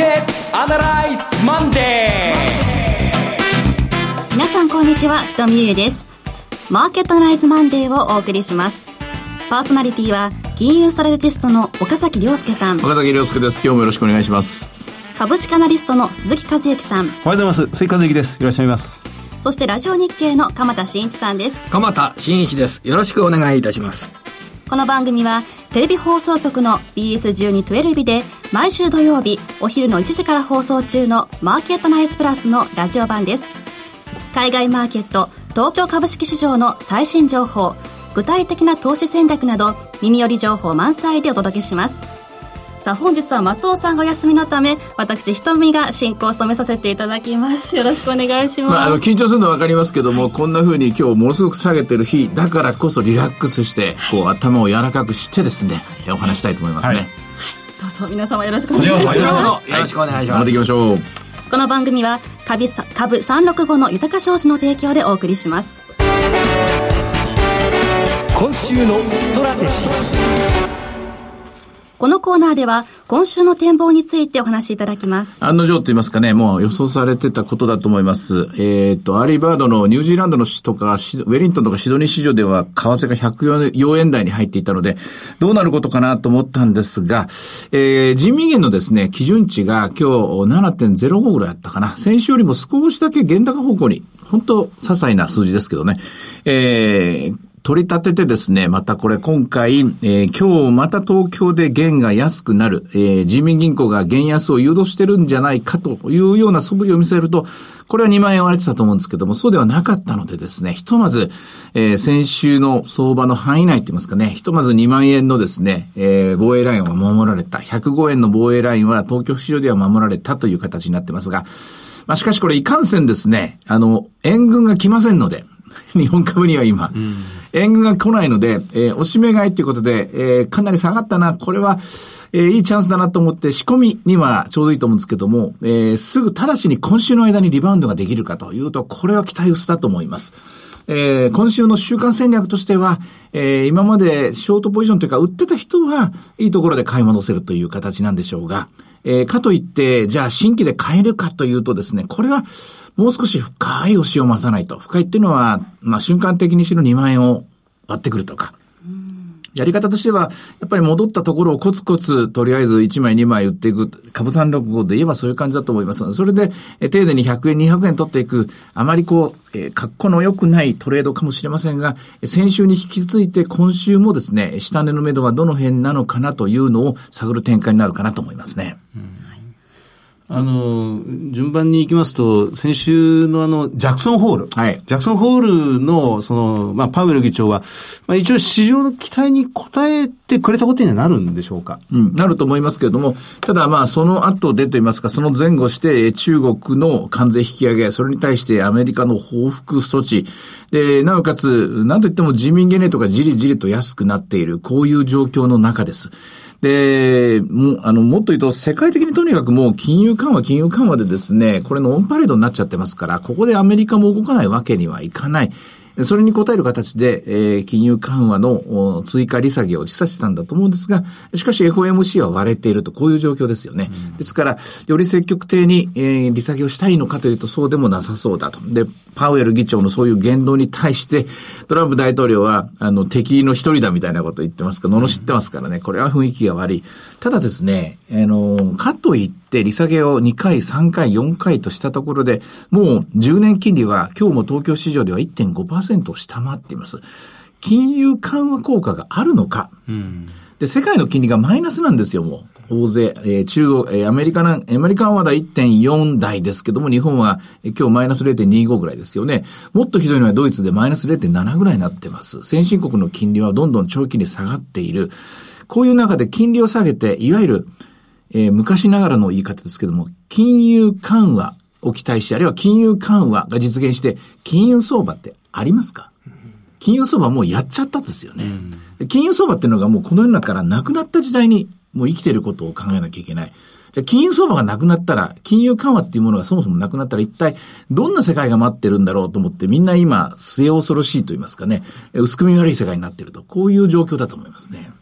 ケットアナライズマンデー皆さんこんにちは、ひとみゆです。マーケットアナライズマンデーをお送りします。パーソナリティは、金融ストラテジストの岡崎良介さん。岡崎良介です。今日もよろしくお願いします。株式アナリストの鈴木一之さん。おはようございます。鈴木一之です。よろしくお願いします。そしてラジオ日経の鎌田伸一さんです。鎌田伸一です。よろしくお願いいたします。この番組はテレビ放送局の BS1212 で毎週土曜日お昼の1時から放送中のマーケットナイスプラスのラジオ版です。海外マーケット、東京株式市場の最新情報、具体的な投資戦略など耳寄り情報満載でお届けします。さあ本日は松尾さんがお休みのため私ひとみが進行を務めさせていただきます。よろしくお願いします、まあ、あの緊張するのは分かりますけどもこんなふうに今日ものすごく下げてる日だからこそリラックスして、こう頭を柔らかくしてですね、ね、お話したいと思いますね、はい、どうぞ皆様よろしくお願いします。よろしくお願いします、い、きましょうこの番組は株株365の豊か商事の提供でお送りします。今週のストラテジーこのコーナーでは今週の展望についてお話しいただきます。案の定と言いますかね、もう予想されてたことだと思います。えっ、ー、と、アリーバードのニュージーランドの市とか、ウェリントンとかシドニー市場では為替が104円台に入っていたので、どうなることかなと思ったんですが、えー、人民元のですね、基準値が今日7.05ぐらいあったかな。先週よりも少しだけ減高方向に、本当些細な数字ですけどね、えー、取り立ててですね、またこれ今回、えー、今日また東京で元が安くなる、えー、人民銀行が元安を誘導してるんじゃないかというような素振りを見せると、これは2万円割れてたと思うんですけども、そうではなかったのでですね、ひとまず、えー、先週の相場の範囲内って言いますかね、ひとまず2万円のですね、えー、防衛ラインは守られた。105円の防衛ラインは東京市場では守られたという形になってますが、まあ、しかしこれいかんせんですね、あの、援軍が来ませんので、日本株には今。うん援軍が来ないので、えー、おしめ買いということで、えー、かなり下がったな、これは、えー、いいチャンスだなと思って仕込みにはちょうどいいと思うんですけども、えー、すぐ直ちに今週の間にリバウンドができるかというと、これは期待薄だと思います。えー、今週の週間戦略としては、えー、今までショートポジションというか、売ってた人はいいところで買い戻せるという形なんでしょうが、えー、かといって、じゃあ新規で買えるかというとですね、これはもう少し深い押しを増さないと。深いっていうのは、まあ瞬間的にしろ2万円を割ってくるとか。やり方としては、やっぱり戻ったところをコツコツ、とりあえず1枚2枚売っていく、株365で言えばそういう感じだと思います。それで、え丁寧に100円、200円取っていく、あまりこう、えー、格好の良くないトレードかもしれませんが、先週に引き続いて今週もですね、下値の目処はどの辺なのかなというのを探る展開になるかなと思いますね。うんあの、順番に行きますと、先週のあの、ジャクソンホール。はい。ジャクソンホールの、その、まあ、パウエル議長は、まあ、一応市場の期待に応えてくれたことにはなるんでしょうか？うん、なると思いますけれども、ただまあ、その後でと言いますか、その前後して、中国の関税引き上げ、それに対してアメリカの報復措置、で、なおかつ、なんといっても自民ゲネとかじりじりと安くなっている、こういう状況の中です。で、もあの、もっと言うと、世界的にとにかくもう金融緩和、金融緩和でですね、これのオンパレードになっちゃってますから、ここでアメリカも動かないわけにはいかない。それに応える形で、えー、金融緩和の追加利下げを示唆したんだと思うんですが、しかし FOMC は割れていると、こういう状況ですよね。うん、ですから、より積極的に、えー、利下げをしたいのかというと、そうでもなさそうだと。で、パウエル議長のそういう言動に対して、トランプ大統領は、あの、敵の一人だみたいなことを言ってますから、罵ってますからね、これは雰囲気が悪い。ただですね、あの、かといって、利下げを2回、3回、4回としたところで、もう10年金利は今日も東京市場では1.5%を下回っています。金融緩和効果があるのか。うんで、世界の金利がマイナスなんですよ、もう。大勢。えー、中国、えー、アメリカな、アメリカはまだ1.4台ですけども、日本は、えー、今日マイナス0.25ぐらいですよね。もっとひどいのはドイツでマイナス0.7ぐらいになってます。先進国の金利はどんどん長期に下がっている。こういう中で金利を下げて、いわゆる、えー、昔ながらの言い方ですけども、金融緩和を期待して、あるいは金融緩和が実現して、金融相場ってありますか？金融相場もうやっちゃったんですよね。うん金融相場っていうのがもうこの世の中からなくなった時代にもう生きてることを考えなきゃいけない。じゃ金融相場がなくなったら、金融緩和っていうものがそもそもなくなったら一体どんな世界が待ってるんだろうと思ってみんな今末恐ろしいと言いますかね、薄く見悪い世界になってると、こういう状況だと思いますね。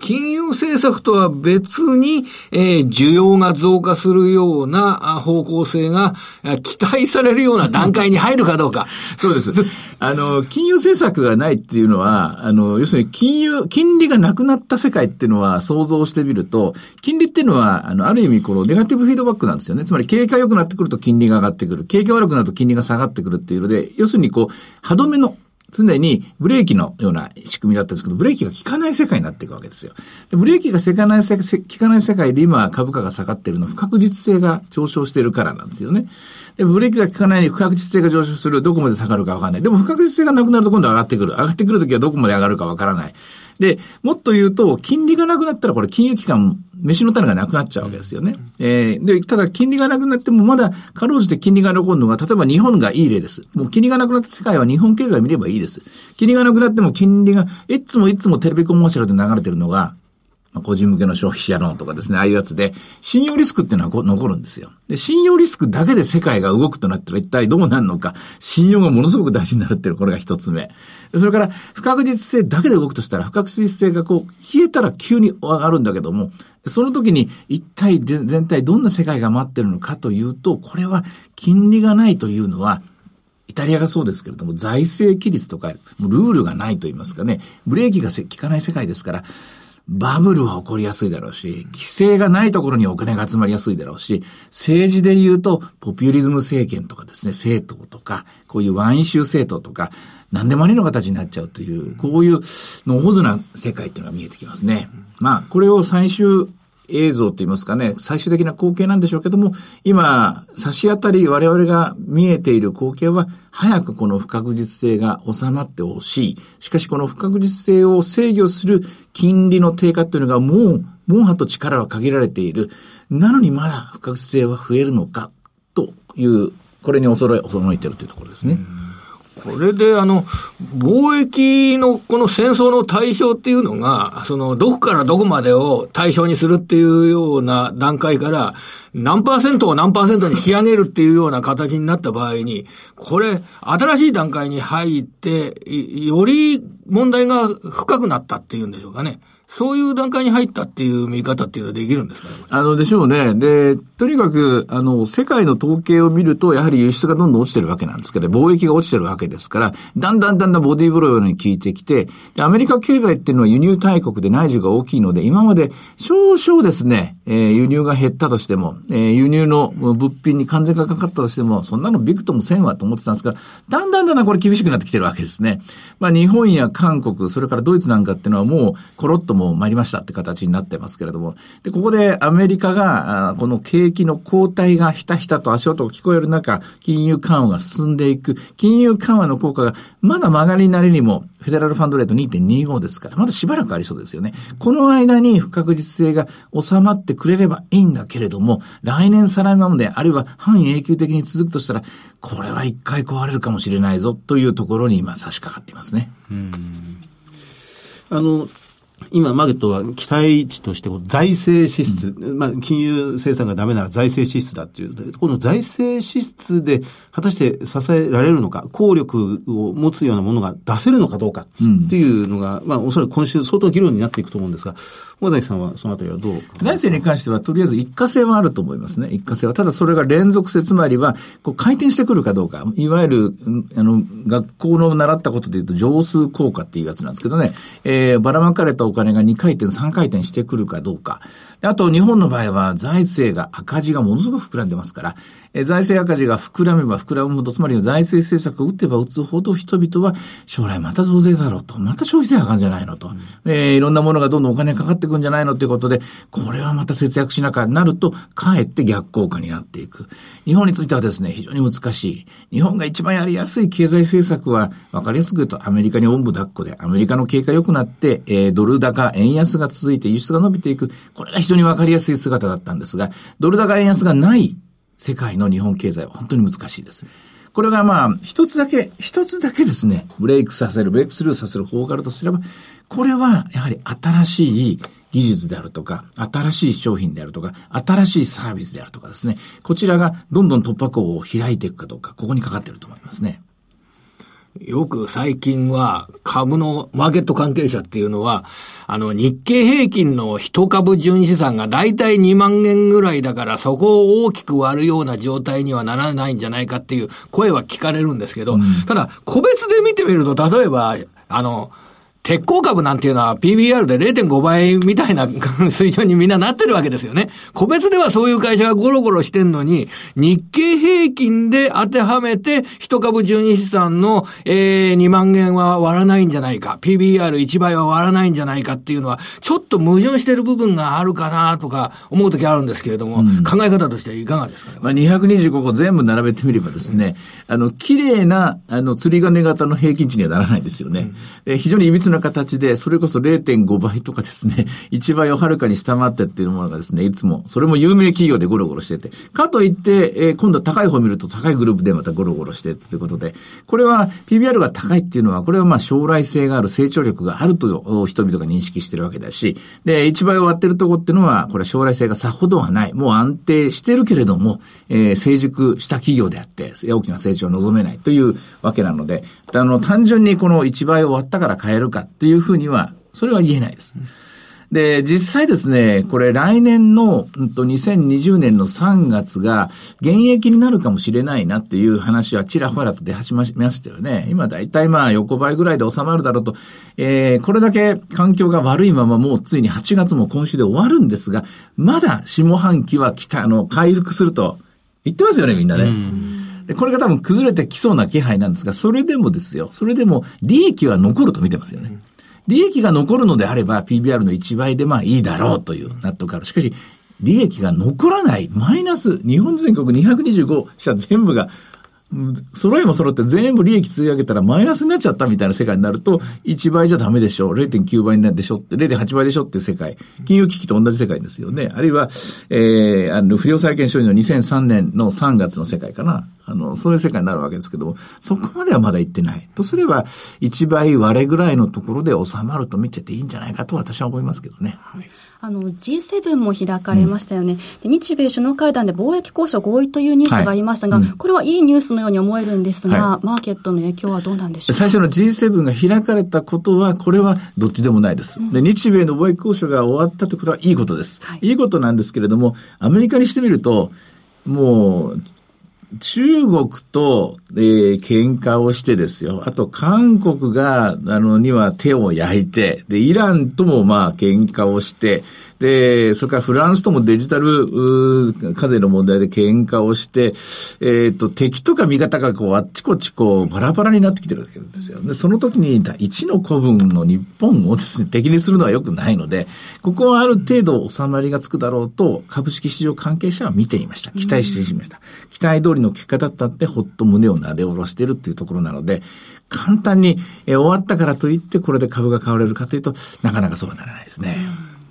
金融政策とは別に、えー、需要が増加するような方向性が期待されるような段階に入るかどうか。そうです。あの、金融政策がないっていうのは、あの、要するに金融、金利がなくなった世界っていうのは想像してみると、金利っていうのは、あの、ある意味このネガティブフィードバックなんですよね。つまり景気が良くなってくると金利が上がってくる。景気が悪くなると金利が下がってくるっていうので、要するにこう、歯止めの常にブレーキのような仕組みだったんですけど、ブレーキが効かない世界になっていくわけですよ。でブレーキが効かない世界、効かない世界で今株価が下がってるのは不確実性が上昇してるからなんですよね。で、ブレーキが効かないに不確実性が上昇する。どこまで下がるかわかんない。でも不確実性がなくなると今度上がってくる。上がってくるときはどこまで上がるかわからない。で、もっと言うと、金利がなくなったらこれ金融機関、飯の種がなくなっちゃうわけですよね。えー、で、ただ金利がなくなってもまだ、かろうじて金利が残るのが、例えば日本がいい例です。もう金利がなくなった世界は日本経済を見ればいいです。金利がなくなっても金利が、いつもいつもテレビコマーシャルで流れてるのが、個人向けの消費者ローンとかですね、ああいうやつで、信用リスクっていうのは残るんですよ。で、信用リスクだけで世界が動くとなったら一体どうなるのか、信用がものすごく大事になるっていう、これが一つ目。それから、不確実性だけで動くとしたら、不確実性がこう、消えたら急に上がるんだけども、その時に一体全体どんな世界が待ってるのかというと、これは金利がないというのは、イタリアがそうですけれども、財政規律とか、ルールがないと言いますかね、ブレーキが効かない世界ですから、バブルは起こりやすいだろうし、規制がないところにお金が集まりやすいだろうし、政治で言うと、ポピュリズム政権とかですね、政党とか、こういうワンイシュー政党とか、何でもありの形になっちゃうという、こういうのほずな世界っていうのが見えてきますね。まあ、これを最終映像といいますかね、最終的な光景なんでしょうけども、今、差し当たり我々が見えている光景は、早くこの不確実性が収まってほしい。しかしこの不確実性を制御する金利の低下というのがもう、もうはと力は限られている。なのにまだ不確実性は増えるのか、という、これに恐れ、恐れているというところですね。うこれで、あの、貿易のこの戦争の対象っていうのが、その、どこからどこまでを対象にするっていうような段階から、何パーセントを何パーセントに引き上げるっていうような形になった場合に、これ、新しい段階に入って、より問題が深くなったっていうんでしょうかね。そういう段階に入ったっていう見方っていうのはできるんですかね？あの、でしょうね。で、とにかく、あの、世界の統計を見ると、やはり輸出がどんどん落ちてるわけなんですけど、貿易が落ちてるわけですから、だんだんだんだんボディーブローに効いてきて、アメリカ経済っていうのは輸入大国で内需が大きいので、今まで少々ですね、えー、輸入が減ったとしても、えー、輸入の物品に関税がかかったとしても、そんなのビクともせんわと思ってたんですが、だんだんだんだんこれ厳しくなってきてるわけですね。まあ、日本や韓国、それからドイツなんかっていうのはもう、コロッともう参りましたって形になってますけれども、で、ここでアメリカが、この景気の後退がひたひたと足音が聞こえる中、金融緩和が進んでいく、金融緩和の効果がまだ曲がりなりにも、フェデラルファンドレート2.25ですから、まだしばらくありそうですよね。この間に不確実性が収まってくれればいいんだけれども、来年再来まで、あるいは半永久的に続くとしたら、これは一回壊れるかもしれないぞというところに今差し掛かっていますね。あの、今、マーケットは期待値として財政支出、うん、まあ、金融政策がダメなら財政支出だっていう、この財政支出で果たして支えられるのか、効力を持つようなものが出せるのかどうかっていうのが、うん、まあ、おそらく今週相当議論になっていくと思うんですが、尾崎さんはそのあたりはどう財政に関しては、とりあえず一過性はあると思いますね。一過性は。ただそれが連続性、つまりは、こう回転してくるかどうか。いわゆる、あの、学校の習ったことで言うと、乗数効果っていうやつなんですけどね、えー、ばらまかれたお金が2回転、3回転してくるかどうか。あと、日本の場合は財政が赤字がものすごく膨らんでますから、え財政赤字が膨らめば膨らむほど、つまり財政政策を打てば打つほど人々は将来また増税だろうと、また消費税上がるんじゃないのと、うん、えー、いろんなものがどんどんお金かかってくんじゃないのということで、これはまた節約しなきゃなると、かえって逆効果になっていく。日本についてはですね、非常に難しい。日本が一番やりやすい経済政策は、わかりやすく言うとアメリカにおんぶ抱っこで、アメリカの経過良くなって、えー、ドル高、円安が続いて輸出が伸びていく。これが非常にわかりやすい姿だったんですが、ドル高円安がない世界の日本経済は本当に難しいです。これがまあ、一つだけ、一つだけですね、ブレイクさせる、ブレイクスルーさせる方があるとすれば、これはやはり新しい技術であるとか、新しい商品であるとか、新しいサービスであるとかですね、こちらがどんどん突破口を開いていくかどうか、ここにかかっていると思いますね。よく最近は株のマーケット関係者っていうのは、あの日経平均の一株純資産がだいたい2万円ぐらいだからそこを大きく割るような状態にはならないんじゃないかっていう声は聞かれるんですけど、うん、ただ個別で見てみると例えば、あの、鉄鋼株なんていうのは PBR で0.5倍みたいな水準にみんななってるわけですよね。個別ではそういう会社がゴロゴロしてんのに、日経平均で当てはめて、一株12資産の、えー、2万円は割らないんじゃないか、PBR1 倍は割らないんじゃないかっていうのは、ちょっと矛盾してる部分があるかなとか思うときあるんですけれども、うん、考え方としてはいかがですかね？まあ、225個全部並べてみればですね、うん、あの、綺麗な、あの、釣り金型の平均値にはならないですよね。うん、非常に歪なな形で、それこそ0.5倍とかですね、1倍をはるかに下回ってっていうものがですね、いつも、それも有名企業でゴロゴロしてて、かといって、えー、今度は高い方を見ると高いグループでまたゴロゴロしてということで、これは PBR が高いっていうのは、これはまあ将来性がある成長力があると人々が認識してるわけだし、で、1倍を割ってるとこっていうのは、これは将来性がさほどはない。もう安定してるけれども、えー、成熟した企業であって、大きな成長を望めないというわけなので、あの、単純にこの1倍を割ったから変えるかっていうふうには、それは言えないです。で、実際ですね、これ来年の、うんと、2020年の3月が現役になるかもしれないなっていう話はちらほらと出始めましたよね。今だいたいまあ横ばいぐらいで収まるだろうと、えー、これだけ環境が悪いままもうついに8月も今週で終わるんですが、まだ下半期は来た、あの、回復すると言ってますよね、みんなね。で、これが多分崩れてきそうな気配なんですが、それでもですよ、それでも利益は残ると見てますよね。利益が残るのであれば PBR の1倍でまあいいだろうという納得ある。しかし、利益が残らない、マイナス、日本全国225社全部が揃いも揃って全部利益積み上げたらマイナスになっちゃったみたいな世界になると、1倍じゃダメでしょ、0.9倍になるでしょって、0.8倍でしょっていう世界。金融危機と同じ世界ですよね。あるいは、えー、あの、不良債権処理の2003年の3月の世界かな。あの、そういう世界になるわけですけども、そこまではまだ行ってない。とすれば、1倍割れぐらいのところで収まると見てていいんじゃないかと私は思いますけどね。はいあの G7 も開かれましたよね、うん、で日米首脳会談で貿易交渉合意というニュースがありましたが、はいうん、これはいいニュースのように思えるんですが、はい、マーケットの影響はどうなんでしょう最初の G7 が開かれたことは、これはどっちでもないです。うん、で日米の貿易交渉が終わったということはいいことです、はい。いいことなんですけれども、アメリカにしてみると、もう、中国と、えー、喧嘩をしてですよ。あと、韓国が、あの、には手を焼いて、で、イランともまあ、喧嘩をして、で、それからフランスともデジタル課税の問題で喧嘩をして、えっ、ー、と、敵とか味方がこう、あっちこっちこう、バラバラになってきてるわけですよ。で、その時に、1の古文の日本をですね、敵にするのは良くないので、ここはある程度収まりがつくだろうと、株式市場関係者は見ていました。期待していました。期待通りの結果だったって、ほっと胸をなで下ろしてるっていうところなので、簡単に、え終わったからといってこれで株が買われるかというと、なかなかそうはならないですね。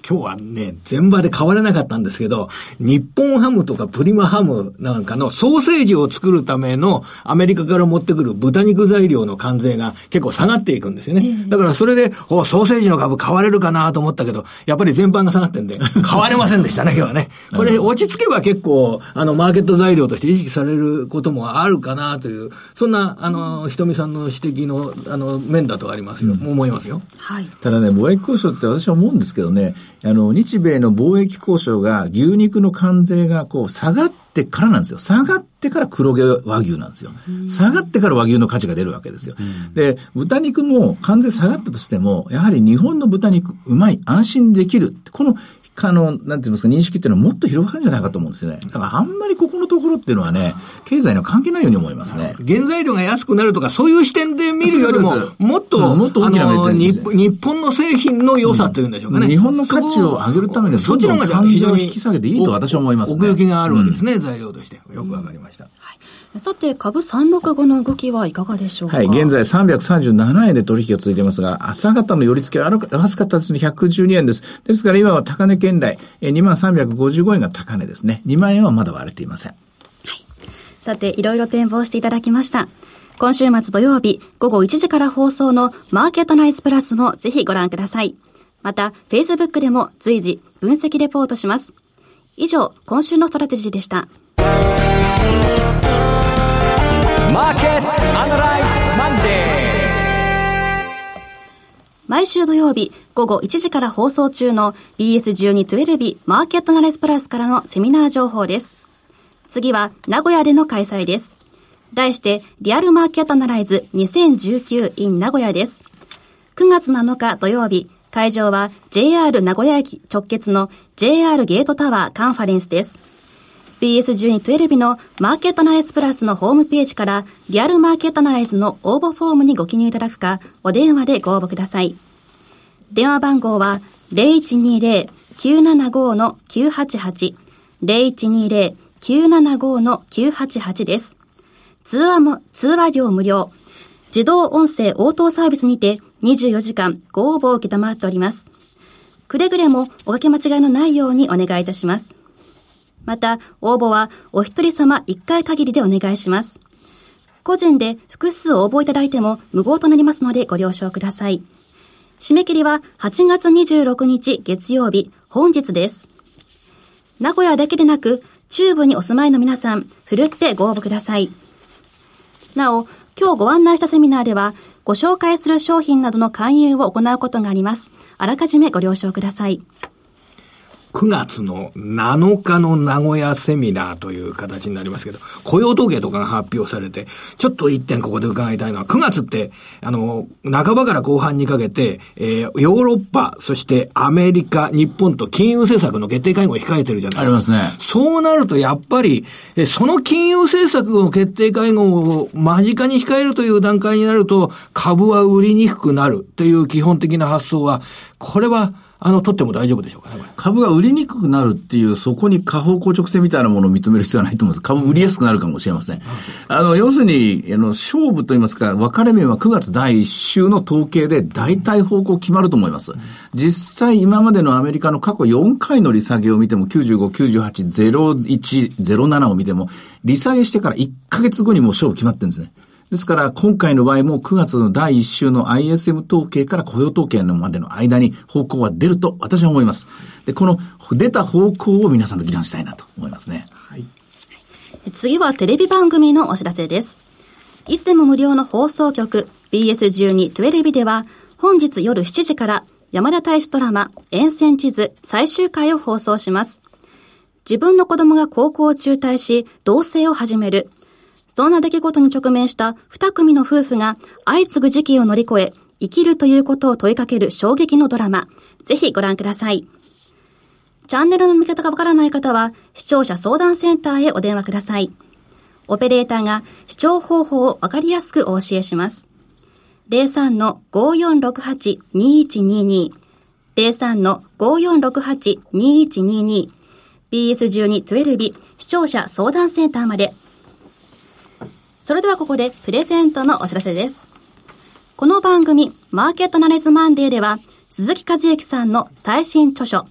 今日はね、全場で買われなかったんですけど、日本ハムとかプリマハムなんかのソーセージを作るためのアメリカから持ってくる豚肉材料の関税が結構下がっていくんですよね。だからそれで、おソーセージの株買われるかなと思ったけど、やっぱり全般が下がってんで、買われませんでしたね、今日はね。これ落ち着けば結構、あの、マーケット材料として意識されることもあるかなという、そんな、あの、ひとみさんの指摘の、あの、面だとありますよ、うん、思いますよ。はい。ただね、貿易交渉って私は思うんですけどね、あの、日米の貿易交渉が牛肉の関税がこう下がってからなんですよ。下がってから黒毛和牛なんですよ。下がってから和牛の価値が出るわけですよ。で、豚肉も関税下がったとしても、やはり日本の豚肉うまい、安心できる。このあの、なんて言いますか、認識っていうのはもっと広がるんじゃないかと思うんですよね。だからあんまりここのところっていうのはね、経済の関係ないように思いますね。原材料が安くなるとか、そういう視点で見るよりも、もっと、もっと大きな目で、日本の製品の良さというんでしょうかね。日本の価値を上げるためには、そっちの方が非常に引き下げていいと私は思います、ね。奥行きがあるわけですね、材料として。よくわかりました。はいさて、株365の動きはいかがでしょうかはい、現在337円で取引が続いていますが、朝方の寄り付けは安かったですね、112円です。ですから今は高値圏内、2万355円が高値ですね。2万円はまだ割れていません。はい。さて、いろいろ展望していただきました。今週末土曜日午後1時から放送のマーケットアナライズプラスもぜひご覧ください。また、Facebook でも随時分析レポートします。以上、今週のストラテジーでした。マーケットアナライズマンデー毎週土曜日午後1時から放送中の BS1212 マーケットアナライズプラスからのセミナー情報です。次は名古屋での開催です。題してリアルマーケットナライズ2019 in 名古屋です。9月7日土曜日、会場は JR 名古屋駅直結の JR ゲートタワーカンファレンスです。BS1212 のマーケットアナライズプラスのホームページからリアルマーケットアナライズの応募フォームにご記入いただくか、お電話でご応募ください。電話番号は0120-975-988 0120-975-988です。通話も、通話料無料。自動音声応答サービスにて24時間ご応募を受けたまっております。くれぐれもおかけ間違いのないようにお願いいたします。また、応募はお一人様一回限りでお願いします。個人で複数応募いただいても無謀となりますのでご了承ください。締め切りは8月26日月曜日、本日です。名古屋だけでなく、中部にお住まいの皆さん、ふるってご応募ください。なお、今日ご案内したセミナーでは、ご紹介する商品などの勧誘を行うことがあります。あらかじめご了承ください。9月の7日の名古屋セミナーという形になりますけど、雇用統計とかが発表されて、ちょっと一点ここで伺いたいのは、9月って、あの、半ばから後半にかけて、えー、ヨーロッパ、そしてアメリカ、日本と金融政策の決定会合を控えてるじゃないですか。ありますね。そうなると、やっぱり、えその金融政策の決定会合を間近に控えるという段階になると、株は売りにくくなるという基本的な発想は、これは、あの、取っても大丈夫でしょうかね、株が売りにくくなるっていう、そこに下方硬直性みたいなものを認める必要はないと思います。株売りやすくなるかもしれません。あの、要するに、あの、勝負といいますか、分かれ目は9月第1週の統計で大体方向決まると思います。実際、今までのアメリカの過去4回の利下げを見ても、95、98、01、07を見ても、利下げしてから1ヶ月後にもう勝負決まってるんですね。ですから、今回の場合も9月の第1週の ISM 統計から雇用統計のまでの間に方向は出ると私は思います。で、この出た方向を皆さんと議論したいなと思いますね。はい。次はテレビ番組のお知らせです。いつでも無料の放送局 BS12-12 では本日夜7時から山田大使ドラマ沿線地図最終回を放送します。自分の子供が高校を中退し、同棲を始める。そんな出来事に直面した二組の夫婦が相次ぐ時期を乗り越え、生きるということを問いかける衝撃のドラマ。ぜひご覧ください。チャンネルの見方がわからない方は、視聴者相談センターへお電話ください。オペレーターが視聴方法をわかりやすくお教えします。03-5468-2122 03-5468-2122 BS12-12 視聴者相談センターまで。それではここでプレゼントのお知らせです。この番組、マーケットナレズマンデーでは、鈴木和之さんの最新著書、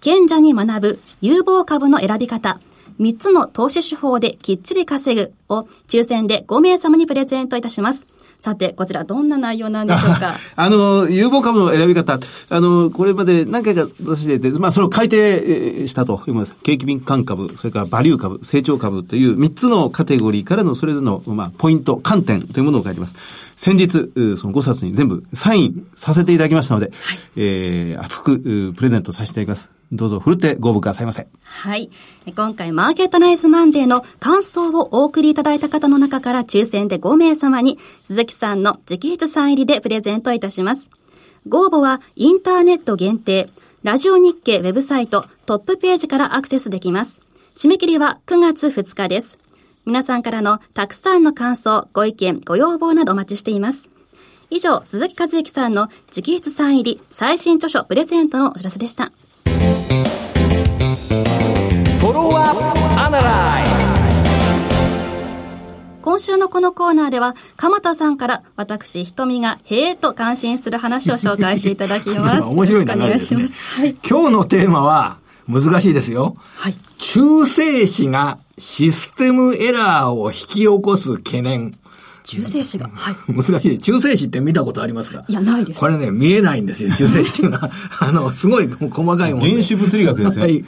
賢者に学ぶ有望株の選び方、3つの投資手法できっちり稼ぐを抽選で5名様にプレゼントいたします。さて、こちらどんな内容なんでしょうか？あの、有望株の選び方、あの、これまで何回か出してて、まあ、それを改定したというます。景気敏感株、それからバリュー株、成長株という3つのカテゴリーからのそれぞれの、まあ、ポイント、観点というものを書いてます。先日、その5冊に全部サインさせていただきましたので、はい、えー、熱くプレゼントさせていただきます。どうぞ、ふるってご応募くださいませ。はい。今回、マーケットナイズマンデーの感想をお送りいただいた方の中から抽選で5名様に、鈴木さんの直筆サイン入りでプレゼントいたします。ご応募は、インターネット限定、ラジオ日経ウェブサイトトップページからアクセスできます。締め切りは9月2日です。皆さんからのたくさんの感想、ご意見、ご要望などお待ちしています。以上、鈴木和之さんの直筆サイン入り最新著書プレゼントのお知らせでした。今週のこのコーナーでは、鎌田さんから私、瞳がへえと感心する話を紹介していただきます。面白い流れですね。はい、今日のテーマは、難しいですよ。はい。中性子がシステムエラーを引き起こす懸念。中性子が。はい。難しい。中性子って見たことありますか？いや、ないです。これね、見えないんですよ、中性子っていうのは。あの、すごい細かいもの。原子物理学ですね。はい。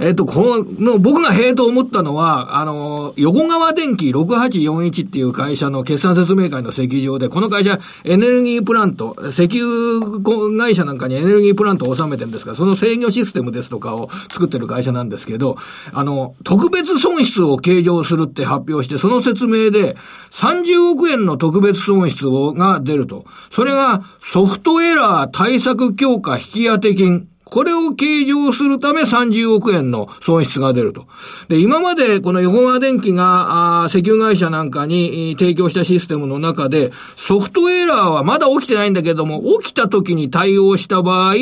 えっ、と、この、僕がへえと思ったのは、あの、横川電機6841っていう会社の決算説明会の席上で、この会社、エネルギープラント、石油会社なんかにエネルギープラントを収めてるんですが、その制御システムですとかを作ってる会社なんですけど、あの、特別損失を計上するって発表して、その説明で、30億円の特別損失が出ると。それがソフトエラー対策強化引当金。これを計上するため30億円の損失が出ると。で、今までこの横川電機が、あ石油会社なんかに提供したシステムの中で、ソフトエラーはまだ起きてないんだけども、起きた時に対応した場合、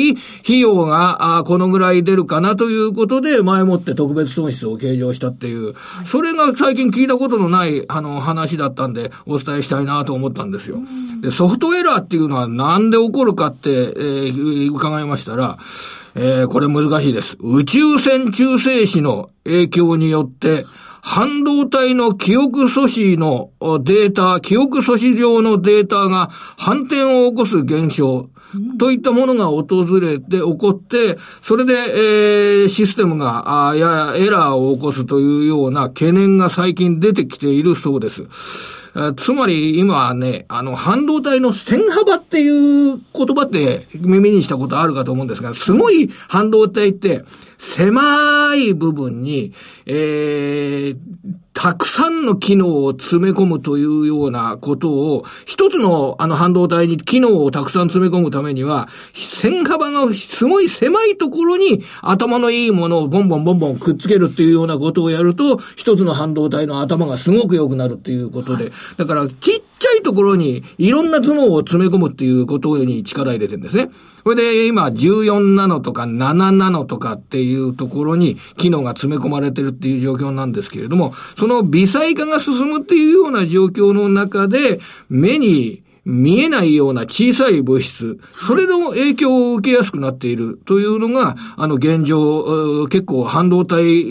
費用が、このぐらい出るかなということで、前もって特別損失を計上したっていう、それが最近聞いたことのない、あの、話だったんで、お伝えしたいなと思ったんですよ。で、ソフトエラーっていうのはなんで起こるかって、えー、伺いましたら、えー、これ難しいです。宇宙船中性子の影響によって、半導体の記憶素子のデータ、記憶素子上のデータが反転を起こす現象、といったものが訪れて、起こって、それで、えー、システムが、あややエラーを起こすというような懸念が最近出てきているそうです。つまり今ね、あの、半導体の線幅っていう言葉って耳にしたことあるかと思うんですが、すごい半導体って狭い部分に、えー、たくさんの機能を詰め込むというようなことを、一つのあの半導体に機能をたくさん詰め込むためには、線幅がすごい狭いところに頭のいいものをボンボンボンボンくっつけるっていうようなことをやると、一つの半導体の頭がすごく良くなるっていうことで、だからちっちゃいところにいろんな頭脳を詰め込むっていうことに力入れてるんですね。これで今14ナノとか7ナノとかっていうところに機能が詰め込まれてるっていう状況なんですけれども、その微細化が進むっていうような状況の中で、目に見えないような小さい物質、それでも影響を受けやすくなっているというのが、あの現状、結構半導体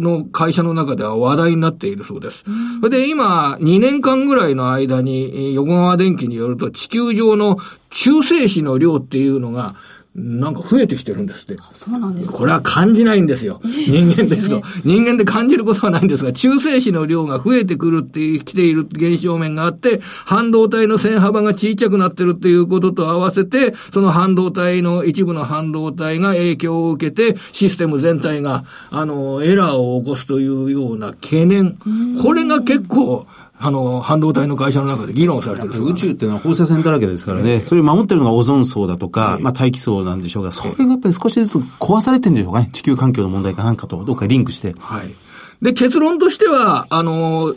の会社の中では話題になっているそうです。それで今、2年間ぐらいの間に、横川電機によると地球上の中性子の量っていうのが、なんか増えてきてるんですって。そうなんですこれは感じないんですよ。人間ですと。人間で感じることはないんですが、中性子の量が増えてくるっていう、来ている現象面があって、半導体の線幅が小さくなってるっていうことと合わせて、その半導体の、一部の半導体が影響を受けて、システム全体が、あの、エラーを起こすというような懸念。これが結構、あの、半導体の会社の中で議論されてる宇宙っていうのは放射線だらけですからね、それを守ってるのがオゾン層だとか、まあ大気層なんでしょうが、それがやっぱり少しずつ壊されてるんでしょうかね。地球環境の問題かなんかとどっかリンクして。はい。で、結論としては、あの、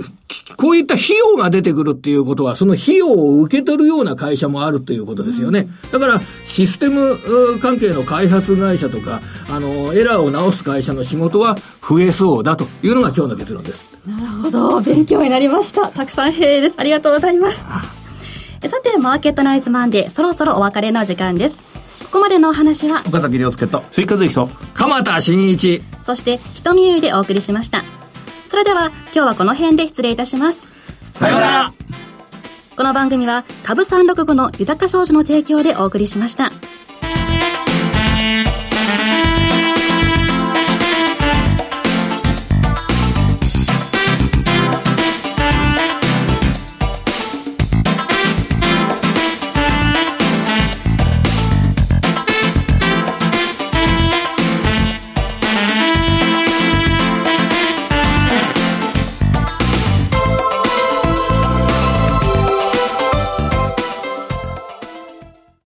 こういった費用が出てくるっていうことは、その費用を受け取るような会社もあるということですよね。だから、システム関係の開発会社とか、あの、エラーを直す会社の仕事は増えそうだというのが今日の結論です。なるほど。勉強になりました。たくさんへです。ありがとうございます。さて、マーケットナイズマンデー、そろそろお別れの時間です。ここまでのお話は、岡崎亮介と、追加税と、鎌田新一、そして、瞳優でお送りしました。それでは今日はこの辺で失礼いたしますさようならこの番組は株365の豊か商事の提供でお送りしました。